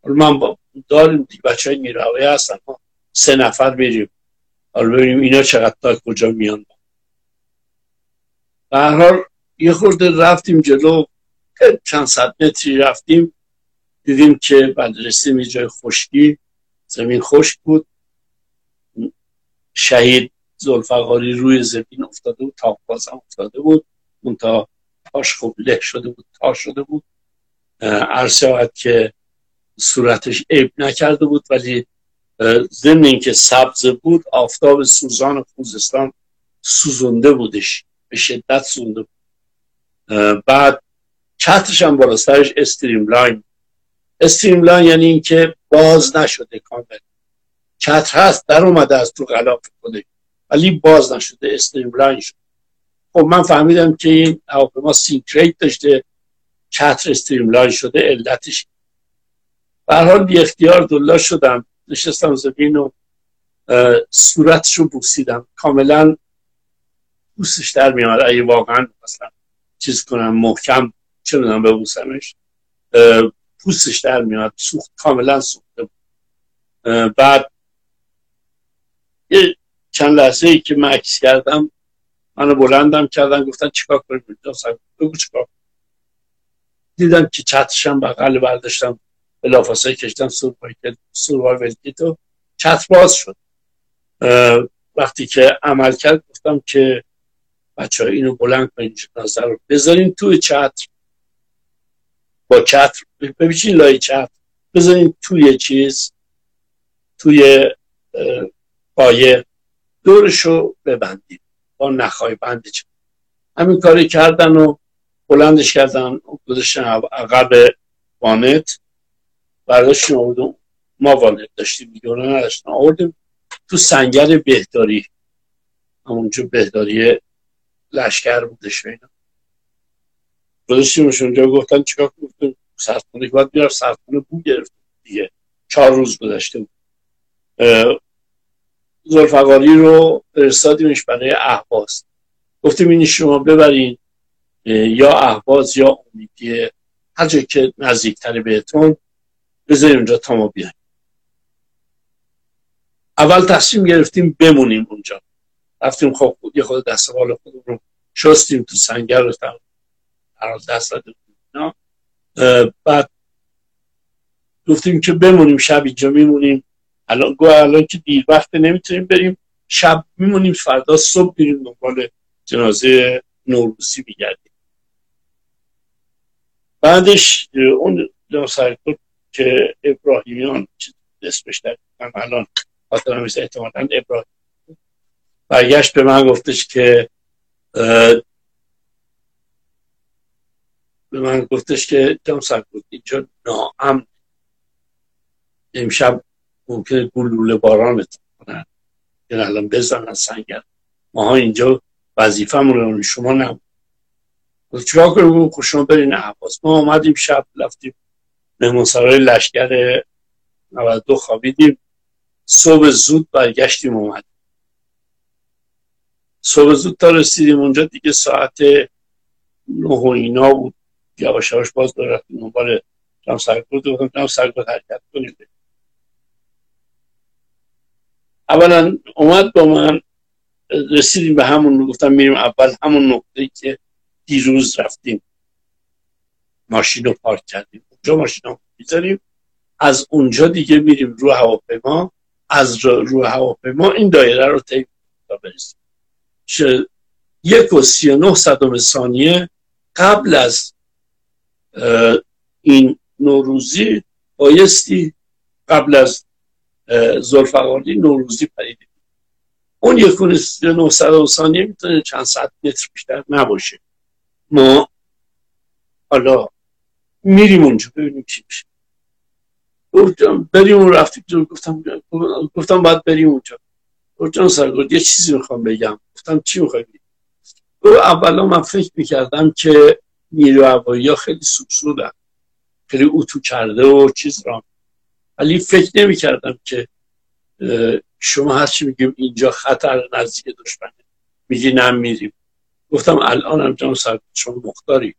S2: من با داریم دیگه بچه های نیروهایی هستن. ما سه نفر بریم. حالا ببینیم اینا چقدر تا کجا میان. به هر حال یه خورده رفتیم جلو. چند صد متری رفتیم. دیدیم که بعد رسیدیم یه جای خشکی. زمین خشک بود. شهید زلفقاری روی زمین افتاده بود تا بازم افتاده بود. اون تا پاش خوب له شده بود تا شده بود. عرض که صورتش عیب نکرده بود ولی ضمن اینکه سبز بود آفتاب سوزان خوزستان سوزنده بودش به شدت سوزنده بود. بعد چترش هم بالا سرش streamline streamline یعنی اینکه باز نشده کامل. چتر هست در اومده از تو غلاف خودش ولی باز نشده streamline شد خب من فهمیدم که این هواپیما sink rate داشته چتر streamline شده علتش. به حال بی اختیار دلا شدم نشستم زمین و صورتشو بوسیدم. کاملا بوسش در میاد اگه واقعا مثلا چیز کنم محکم چه بدونم ببوسمش. پوستش در میاد سوخت کاملا سوخته بعد یه چند لحظه ای که مکس کردم منو بلندم کردن گفتن چیکار کنیم؟ بگو چیکار دیدم که چترشم بغل برداشتم بلافاصله کشتم سوروار ولکیت و چتر باز شد. وقتی که عمل کرد گفتم که بچه ها اینو بلند کنین نظر رو بذارین توی چتر. با چتر ببینید لای چتر؟ بذارین توی چیز توی پایه دورشو ببندید با نخای بند همین کاری کردن و بلندش کردن گذاشتن عقب وانت. برداشتیم آوردیم ما وانت داشتیم دیگه نداشتن. آوردیم تو سنگر بهداری. همونجا بهداری لشکر بودش اینا. گذاشتیمش اونجا گفتن چیکار گفتن سرطانه باید بیار سرطانه بو گرفت دیگه. چهار روز گذشته بود. زلفقاری رو فرستادیمش برای احواز گفتیم این شما ببرین یا احواز یا امیدیه هر جایی که نزدیکتر بهتون بذاریم اونجا تا ما بیایم. اول تصمیم گرفتیم بمونیم اونجا. رفتیم خب یه خود دست بال خودمون رو شستیم تو سنگر رو دست بعد گفتیم که بمونیم شب اینجا میمونیم. الان گو الان که دیر وقت نمی‌تونیم بریم. شب میمونیم فردا صبح میریم دنبال جنازه نوروزی میگردیم. بعدش اون سرکل که ابراهیمیان اسمش در من الان خاطرم میشه احتمالا ابراهیم. برگشت به من گفتش که به من گفتش که جام سرکل اینجا ناامن. امشب ممکنه گلوله باران کنن که الان بزنن سنگر ماها اینجا وظیفمون رو شما نم. چرا کنیم؟ خب شما برین عباس. ما آمدیم شب رفتیم مهمانسرای لشکر 92 خوابیدیم. صبح زود برگشتیم اومدیم. صبح زود تا رسیدیم اونجا دیگه ساعت نه و اینا بود. یواش یواش باز دارد دنبال جام سرکرد گفتم جام سرکرد حرکت کنیم اولا اومد با من رسیدیم به همون گفتم میریم اول همون نقطه که دیروز رفتیم. ماشین رو پارک کردیم. اونجا ماشین رو می‌ذاریم. از اونجا دیگه میریم رو هواپیما. از رو هواپیما این دایره رو طی تا برسیم. یک و سی و نه صدم ثانیه قبل از این نوروزی بایستی قبل از زلفقاری نوروزی پریده اون یک و ثانیه می‌تونه چند صد متر بیشتر نباشه. ما حالا میریم اونجا ببینیم چی میشه. گفتم بریم اون رفتیم گفتم گفتم باید بریم اونجا. گفتم سرگرد یه چیزی می‌خوام بگم. گفتم چی می‌خوای اولا من فکر می‌کردم که نیرو هوایی خیلی سوسودن. خیلی اتو کرده و چیز را ولی فکر نمی کردم که شما هرچی میگیم اینجا خطر نزدیک دشمنه. میگی نم میریم. گفتم الان هم جان سر شما مختاری.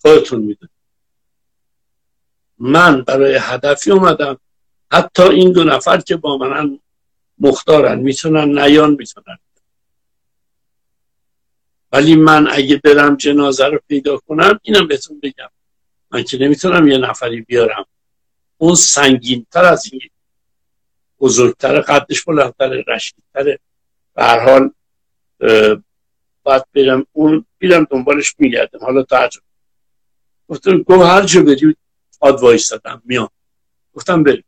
S2: خودتون می‌دونید. من برای هدفی اومدم. حتی این دو نفر که با منن مختارن می‌تونن نیان می‌تونن. ولی من اگه برم جنازه رو پیدا کنم اینم بهتون بگم. من که نمی‌تونم یه نفری بیارم. اون سنگین تر از این بزرگتر قدش بلندتر رشیدتر. به هر حال باید برم اون بیرم دنبالش میگردم. حالا تعجب. گفتم گفت هر جا بری آد وایستادم میام. گفتم بریم.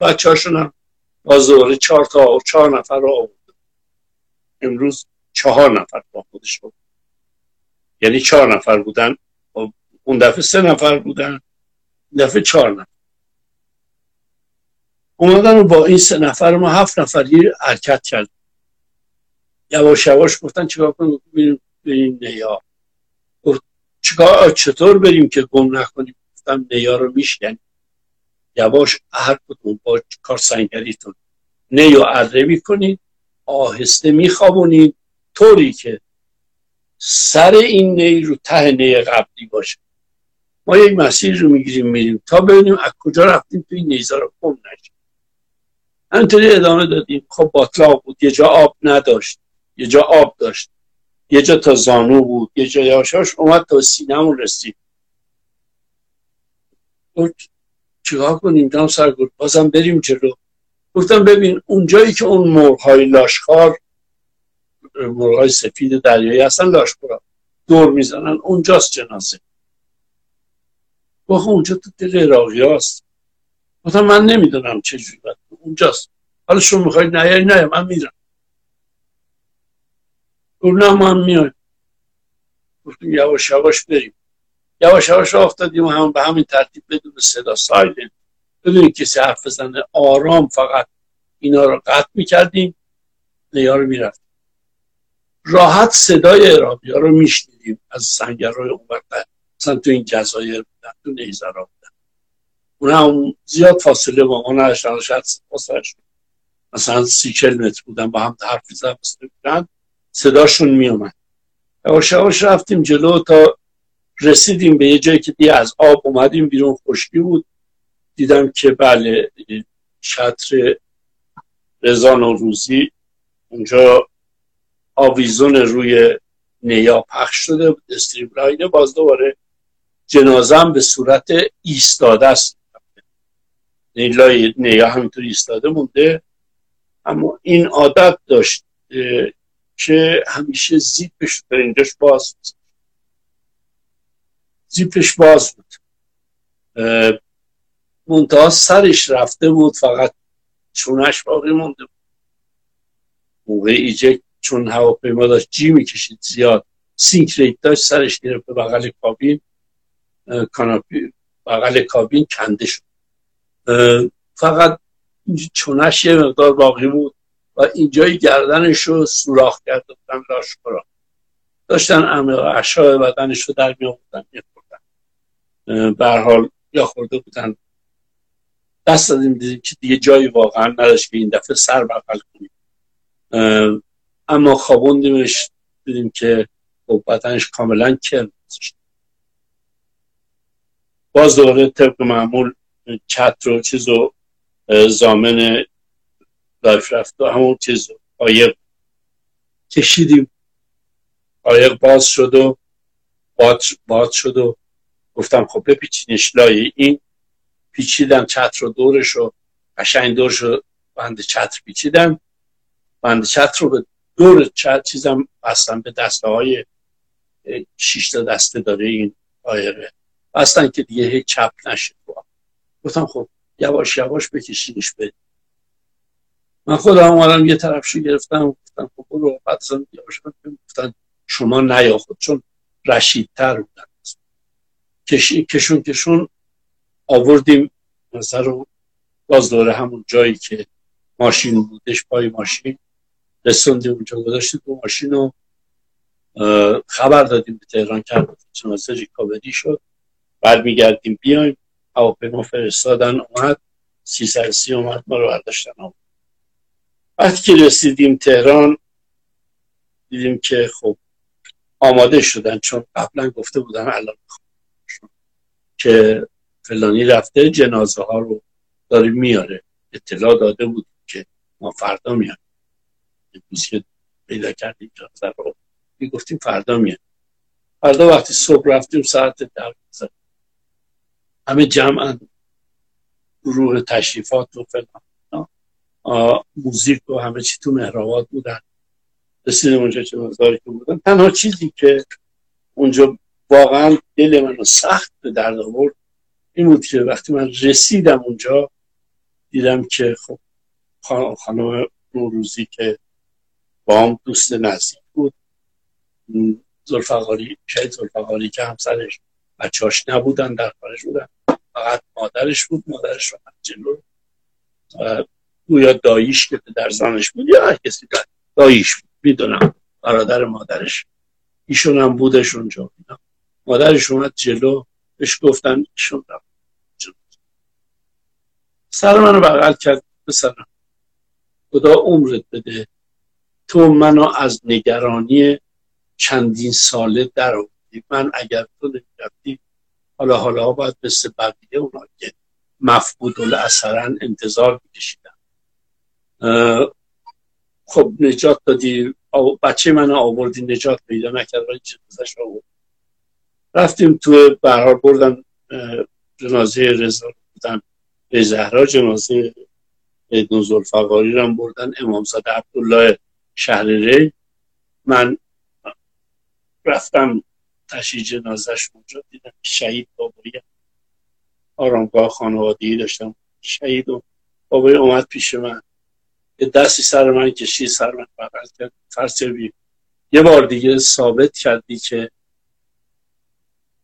S2: بچه هاشون هم با زوره چهار تا چهار نفر رو آورد امروز چهار نفر با خودش بود. یعنی چهار نفر بودن. اون دفعه سه نفر بودن. دفعه چهار نفر. اومدن با این سه نفر ما هفت نفری حرکت کرد. یواش یواش گفتن چیکار کنیم؟ بریم بریم نیا. چیکار چطور بریم که گم نکنیم؟ گفتم نیا رو میشکنیم. یواش هر کدوم با کار سنگریتون. نی و اره می‌کنید آهسته میخوابونید. طوری که سر این نی رو ته نی قبلی باشه. ما یک مسیر رو می‌گیریم میریم. تا ببینیم از کجا رفتیم توی نیزا رو گم نشیم همینطوری ادامه دادیم. خب باطلاق بود. یه جا آب نداشت. یه جا آب داشت. یه جا تا زانو بود. یه جا یاشاش اومد تا سینمون رسید. چیکار کنیم؟ دام سرگرد بازم بریم جلو. گفتم ببین اونجایی که اون مرغهای لاشخار مرغهای سفید دریایی هستن لاشخورا. دور می‌زنن. اونجاست جنازه. گفت اونجا تو دل هست گفتم من نمی‌دونم چجوری باید اونجاست. حالا شما می‌خواید نه نه من میرم گفت نه من میایم گفتیم یواش یواش بریم. یواش یواش افتادیم هم به همین ترتیب بدون صدا سایلنت. بدون کسی حرف بزنه آرام فقط اینا رو قطع می‌کردیم. نیا رو می‌رفتیم. راحت صدای ارابی ها رو میشنیدیم از سنگرهای اون مثلا تو این جزایر بودن تو نیزرا. اون زیاد فاصله با ما نداشتن شاید مثلا سی کل متر بودن با هم حرف بودن. صداشون میومد یواش یواش رفتیم جلو تا رسیدیم به یه جایی که دیگه از آب اومدیم بیرون خشکی بود. دیدم که بله شطر رضا نوروزی اونجا آویزون روی نیا پخش شده بود استریملاینه باز دوباره جنازم به صورت ایستاده است. نیلای نیا همینطور ایستاده مونده. اما این عادت داشت که همیشه زیپش در اینجاش باز زیپش باز بود. منتها سرش رفته بود فقط چونش باقی مونده بود. موقع ایجک چون هواپیما داشت جی می‌کشید زیاد. sink rate داشت سرش گرفت بغل کابین. canopy بغل کابین کنده شد. فقط چونش یه مقدار باقی بود و اینجای گردنش رو سوراخ کرده بودن لاشخورا داشتن احشای بدنش رو در می آوردن به حال یا خورده بودن. دست دادیم دیدیم که دیگه جایی واقعا نداشت که این دفعه سر بغل کنیم. اما خوابوندیمش دیدیم که خب بدنش کاملا کل باز دوباره طبق معمول چت رو چیز و زامن لایف رفت و همون چیز قایق کشیدیم. قایق باز شد و باد, شد و گفتم خب بپیچینش لای این. پیچیدن چتر رو دورش رو قشنگ دورش رو بند چتر پیچیدن بند چتر رو به دور چتر چیزم بستن به دسته های شیش تا دسته داره این قایقه بستن که دیگه هیچ چپ نشه گفتم خب یواش یواش بکشینش به. من خودم اومدم یه طرفشو گرفتم گفتم خب برو بعد گفتن شما نیا خود چون رشیدتر بودن. کشون کشون آوردیم نظر رو. باز دوره همون جایی که ماشین بودش پای ماشین. رسوندیم اونجا گذاشتیم تو ماشین و خبر دادیم به تهران کرد جنازه ریکاوری شد. برمیگردیم بیایم. هواپیما فرستادن اومد سی سی اومد ما رو برداشتن وقتی که رسیدیم تهران دیدیم که خب آماده شدن چون قبلا گفته بودن الان که فلانی رفته جنازه ها رو داره میاره. اطلاع داده بود که ما فردا امروز که پیدا کردیم جنازه رو. گفتیم فردا میان فردا وقتی صبح رفتیم ساعت در همه جمعا گروه تشریفات و فلان. موزیک و همه چی تو مهرآباد بودن. رسیدیم اونجا چه مقداری که بودن تنها چیزی که اونجا واقعا دل منو سخت به درد آورد این بود که وقتی من رسیدم اونجا دیدم که خب خانم نوروزی که با هم دوست نزدیک بود. زلفقاری شاید زلفقاری که همسرش بچاش نبودن در خارج بودن. فقط مادرش بود مادرش رو جلو. گویا داییش که در زنش بود یا کسی داییش بود می‌دونم. برادر مادرش. ایشون هم بودش اونجا. مادرش اومد جلو بهش گفتن ایشون رفت. سر منو بغل کرد پسرم. خدا عمرت بده. تو منو از نگرانی چندین ساله در آوردی من اگر تو نمی‌رفتی حالا حالا باید مثل بقیه اونا که مفقود اثرا انتظار میکشیدن. خب نجات دادی. بچه من آوردی نجات پیدا نکرد ولی جنازش آورد. رفتیم تو برحال بردن جنازه رضا بودن به زهرا جنازه ابن زلفقاری رو بردن. امامزاده عبدالله شهر ری. من رفتم تشییع جنازش اونجا دیدم شهید بابایی آرامگاه خانوادگی داشتم. شهید و بابایی اومد پیش من. یه دستی سر من کشید سر من بغل کرد. فرسوی. یه بار دیگه ثابت کردی که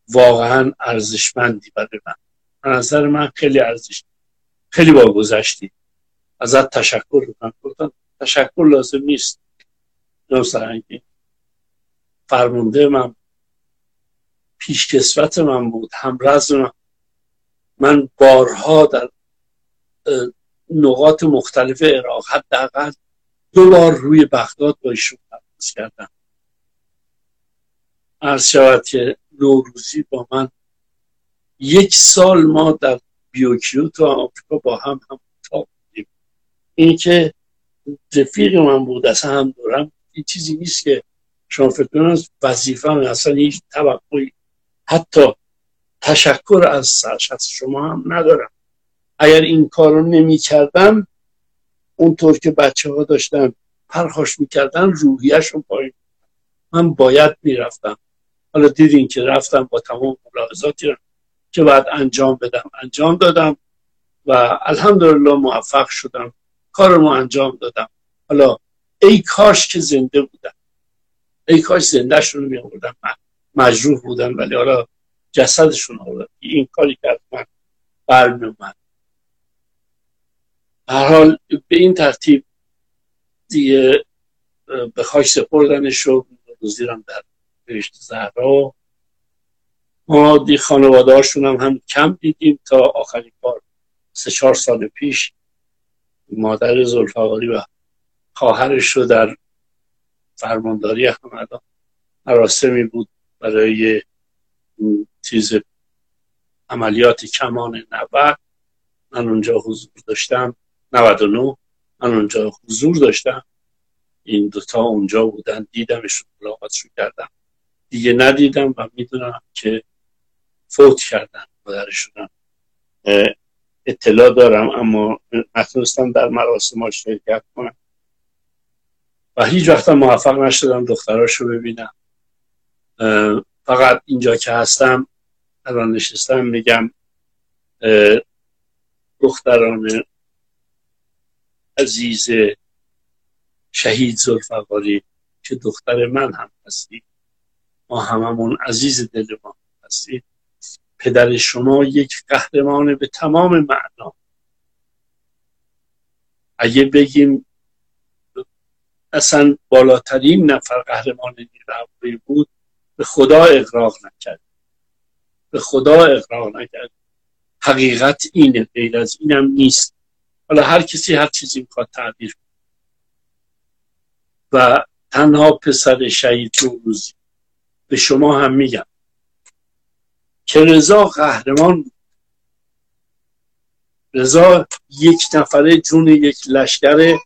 S2: واقعا ارزشمندی برای من. نظر من خیلی ارزش خیلی با گذشتی ازت تشکر کنم گفتم تشکر لازم نیست. نو فرمونده من پیشکسوت من بود همرز من. من بارها در نقاط مختلف عراق حداقل دو بار روی بغداد با ایشون پرواز کردم. عرض شود که نوروزی با من یک سال ما در بیوکیو تو آمریکا با هم هم تا بودیم. این که رفیق من بود اصلا هم دورم این چیزی نیست که شما فکر کنید وظیفه اصلا هیچ توقعی حتی تشکر از سرشت شما هم ندارم. اگر این کار رو نمی کردم اونطور که بچه ها داشتن پرخاش می‌کردن روحیشون پایین من باید می‌رفتم. حالا دیدین که رفتم با تمام ملاحظاتی که باید انجام بدم انجام دادم و الحمدلله موفق شدم. کار رو انجام دادم. حالا ای کاش که زنده بودم. ای کاش زنده شون می آوردم مجروح بودن ولی حالا جسدشون آوردم این کاری که من برمی اومد حال به این ترتیب دیگه به خاک سپردنش رو روزیرم در بهشت زهرا. ما دی خانواده هاشون هم, هم کم دیدیم تا آخرین بار سه چهار سال پیش مادر زلفقاری و خواهرش رو در فرمانداری همدان مراسمی بود. برای چیز عملیات کمان نوه من اونجا حضور داشتم. 99 من اونجا حضور داشتم. این دوتا اونجا بودن. دیدمشون. ملاقاتشون کردم. دیگه ندیدم و می‌دونم که فوت کردن مادرشون اطلاع دارم اما نتونستم در مراسم شرکت کنم. و هیچ وقت موفق نشدم دختراش رو ببینم. فقط اینجا که هستم الان نشستم میگم دختران عزیز شهید زلفقاری که دختر من هم هستی. ما هممون عزیز دل ما هستی. پدر شما یک قهرمان به تمام معنا اگه بگیم اصلا بالاترین نفر قهرمان نیروی بود به خدا اقراق نکرد. به خدا اقراق نکرد. حقیقت اینه غیر از اینم نیست. حالا هر کسی هر چیزی می‌خواد تعبیر و تنها پسر شهید روزی به شما هم میگم. که رضا قهرمان بود. رضا یک نفره جون یک لشکر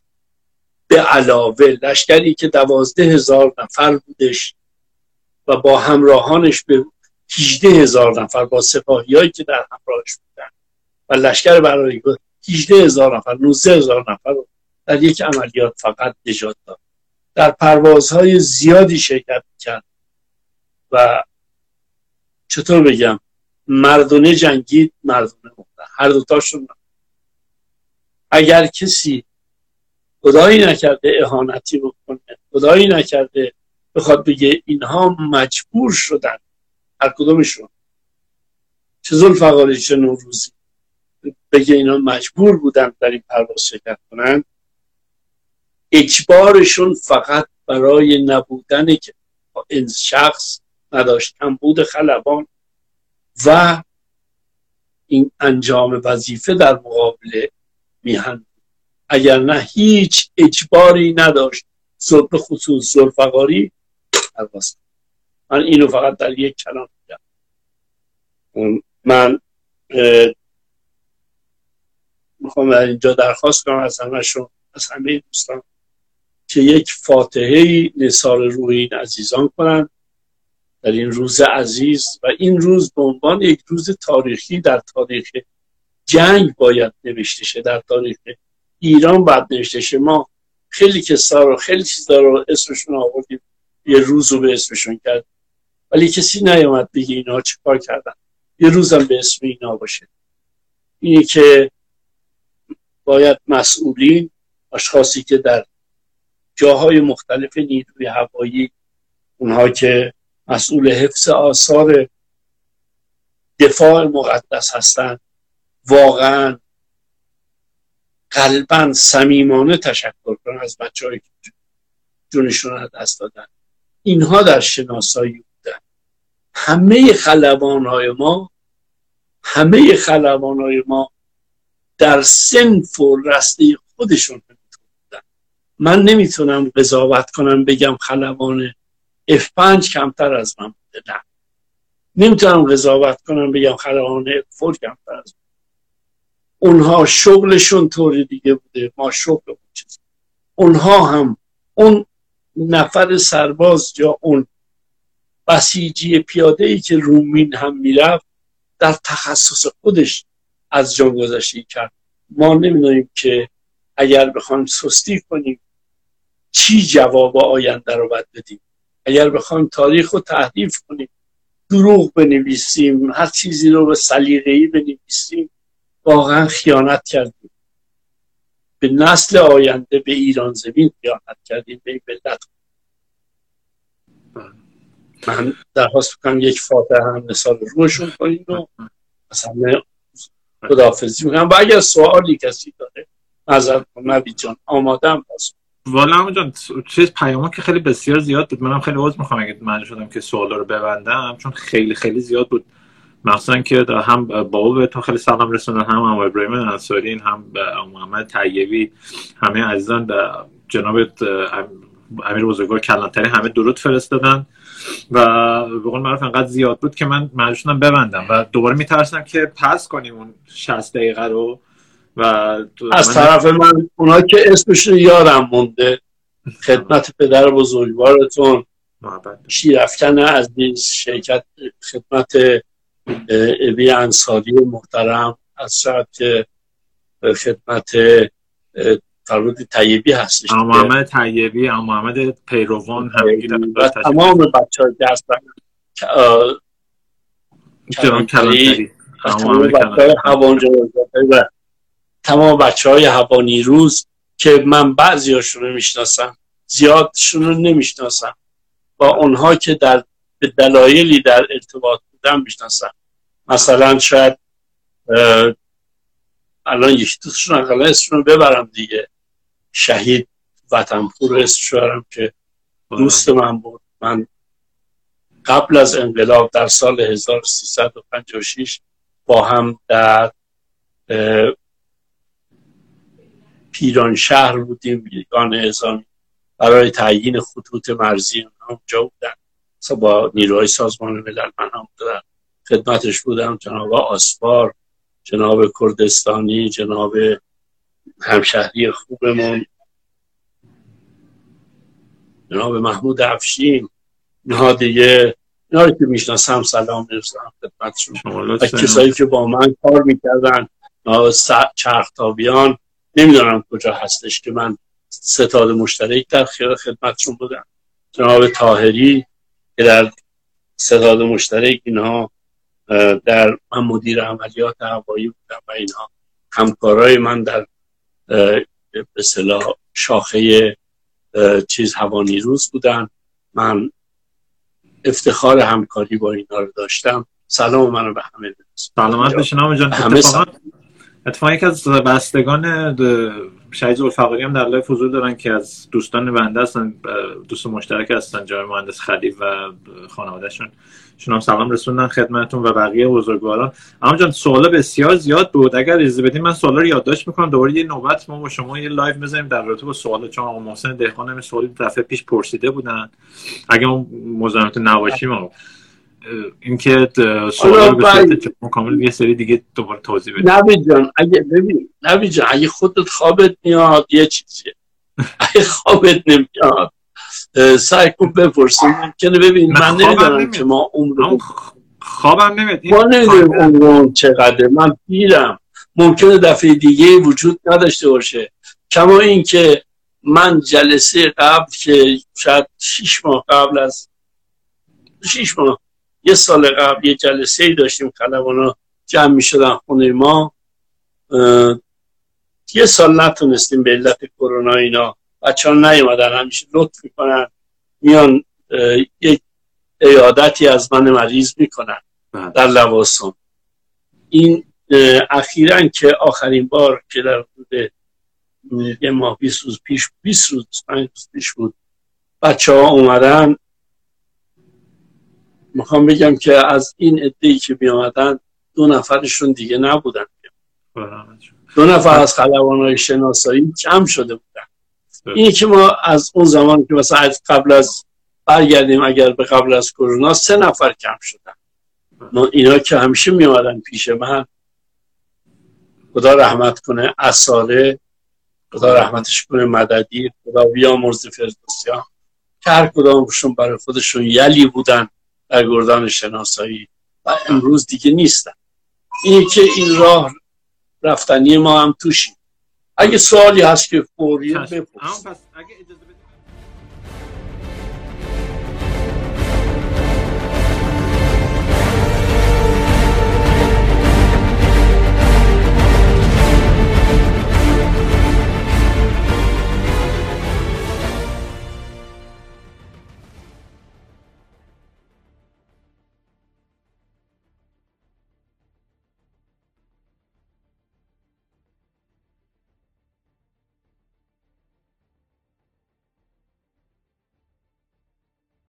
S2: به علاوه لشکری که دوازده هزار نفر بودش. و با همراهانش به 18 هزار نفر با سپاهیایی که در همراهش بودن و لشکر برای 18 هزار نفر 19 هزار نفر رو در یک عملیات فقط نجات داد. در پروازهای زیادی شرکت کرد و چطور بگم مردونه جنگید مردونه مردن. هر دوتاشون اگر کسی خدایی نکرده اهانتی بکنه خدایی نکرده بخواد بگه اینها مجبور شدن. هر کدومشون. چه زلفقاری چه نوروزی. بگه اینا مجبور بودن در این پرواز شرکت کنن. اجبارشون فقط برای نبودن که این شخص نداشت بود خلبان و این انجام وظیفه در مقابل میهن اگر نه هیچ اجباری نداشت به خصوص زلفقاری پرواز من اینو فقط در یک کلام میگم. من می‌خوام در اینجا درخواست کنم از همشون از همه دوستان که یک فاتحه نثار روح این عزیزان کنند در این روز عزیز و این روز به عنوان یک روز تاریخی در تاریخ جنگ باید نوشته شه. در تاریخ ایران باید نوشته شه. ما خیلی کسا رو خیلی چیزا رو اسمشون آوردیم. یه روز رو به اسمشون کرد. ولی کسی نیامد بگه اینا چه کار کردن. یه روزم به اسم اینا باشه. اینی که باید مسئولین اشخاصی که در جاهای مختلف نیروی هوایی اونها که مسئول حفظ آثار دفاع مقدس هستند واقعا قلبا صمیمانه تشکر کنن از بچه که جونشون از دست دادن. اینها در شناسایی بودن. همه خلبان های ما همه خلبان های ما در سنف و رسته خودشون بودن. من نمی‌تونم قضاوت کنم بگم خلبان F5 کمتر از من بوده. نه. نمی‌تونم قضاوت کنم بگم خلبان F4 کمتر از من. اونها شغلشون طور دیگه بوده ما شغل چیز اونها هم اون نفر سرباز یا اون بسیجی پیاده ای که رومین هم می‌رفت در تخصص خودش از جان گذشته کرد. ما نمی‌دونیم که اگر بخوایم سستی کنیم چی جواب آینده رو باید بدیم. اگر بخوایم تاریخ رو تحریف کنیم دروغ بنویسیم هر چیزی رو به سلیقه‌ای بنویسیم واقعا خیانت کردیم. به نسل آینده به ایران زمین خیانت کردیم به این ملت. من درخواست بکنم یک فاتحه هم مثال روشون کنیم و همه خداحافظی می‌کنم. و اگر سوالی کسی داره نظر کن نبی جان آمادم پس.
S1: والا همون جان چیز پیاما که خیلی بسیار زیاد بود. منم خیلی عوض می‌خوام اگه من شدم که سوالا رو ببندم چون خیلی خیلی زیاد بود. مخصوصا که هم بابا به تو خیلی سلام رسوندن هم هم ابراهیم انصاری هم محمد طیبی همه عزیزان جناب امیر بزرگوار کلانتری همه درود فرستادن. و به قول معروف انقدر زیاد بود که من مجبور ببندم و دوباره میترسم که پس کنیم اون 60 دقیقه رو و
S2: از طرف من اونا که اسمش یارم مونده. خدمت پدر بزرگوارتون. شیرفکن عزیز شرکت خدمت ابی انصاری محترم از که خدمت فرمود طیبی هستش
S1: محمد طیبی محمد پیروان
S2: و تمام بچه ها که هستن تمام بچه های هوانی روز که من بعضی هاشون رو می‌شناسم زیادشون رو نمی‌شناسم. با اونها که در دلایلی در ارتباط بودن می‌شناسم مثلا شاید الان یکی دوستشون اقلا اسمشون رو ببرم دیگه. شهید وطنپور اسم شوهرم که دوست من بود. من قبل از انقلاب در سال 1356 با هم در پیران شهر بودیم بیگان ازامی برای تعیین خطوط مرزی اونجا بودن. با نیروهای سازمان ملل من هم در خدمتش بودم. جناب آسفار جناب کردستانی جناب همشهری خوبمون جناب محمود افشین. اینها دیگه اینا که می‌شناسم سلام می‌رسم خدمتشون. و کسایی که با من کار می‌کردن چرختابیان. نمی‌دونم کجا هستش که من ستاد مشترک در خیال خدمتشون بودم. جناب تاهری که در ستاد مشترک اینها در من مدیر عملیات هوایی بودم و اینها. همکارای من در به شاخه چیز روز بودن. من افتخار همکاری با اینا رو داشتم. سلام منو به همه برسون
S1: سلامت بشین جان. اتفاقا اتفاقا یکی از بستگان شهید الفقاری هم در live حضور دارن که از دوستان بنده هستن دوست مشترک هستن جای مهندس خلیف و خانوادهشون. شما سلام رسوندن خدمتون و بقیه بزرگواران اما جان سوالا بسیار زیاد بود. اگر اجازه بدین من سوالا رو یادداشت می‌کنم. دوباره یه نوبت ما با شما یه live بزنیم در رابطه با سوال. چون آقا محسن دهقان هم سوالی دفعه پیش پرسیده بودن. اگه اون مزاحمت نباشیم اینکه سوال رو به کامل یه سری دیگه دوباره توضیح بدیم.
S2: نبی جان اگه ببین نبی جان اگه خودت خوابت میاد یه چیزیه. اگه خوابت نمیاد سعی کن بپرسیم ممکنه ببین من نمی‌دونم که ما عمر
S1: خوابم نمید
S2: ما نمی‌دونم عمر چقدر من پیرم ممکنه دفعه دیگه وجود نداشته باشه. کما اینکه من جلسه قبل که شاید شیش ماه قبل از شیش ماه یه سال قبل یه جلسه ای داشتیم خلبانا جمع می شدن خونه ما. یه سال نتونستیم به علت کرونا اینا. بچه ها نیومدن همیشه لطف می‌کنن میان یک ایادتی از من مریض می‌کنن بله. در لواسون. این اخیرا که آخرین بار که در حدود یه ماه 20 روز پیش 20 روز روز پیش بود بچه ها اومدن می‌خوام بگم که از این ای که میامدن دو نفرشون دیگه نبودن. بله، دو نفر از خلبان های شناسایی کم شده بودن. اینی که ما از اون زمان که مثلا قبل از برگردیم اگر به قبل از کرونا سه نفر کم شدن. اینا که همیشه می آمدن پیش من خدا رحمت کنه اصاره خدا رحمتش کنه مددی خدا بیامرز فردوسیان که هر کدامشون برای خودشون یلی بودن. در گردان شناسایی. و امروز دیگه نیستن. اینه که این راه رفتنی ما هم توشیم. اگه سوالی هست که فوری بپرس.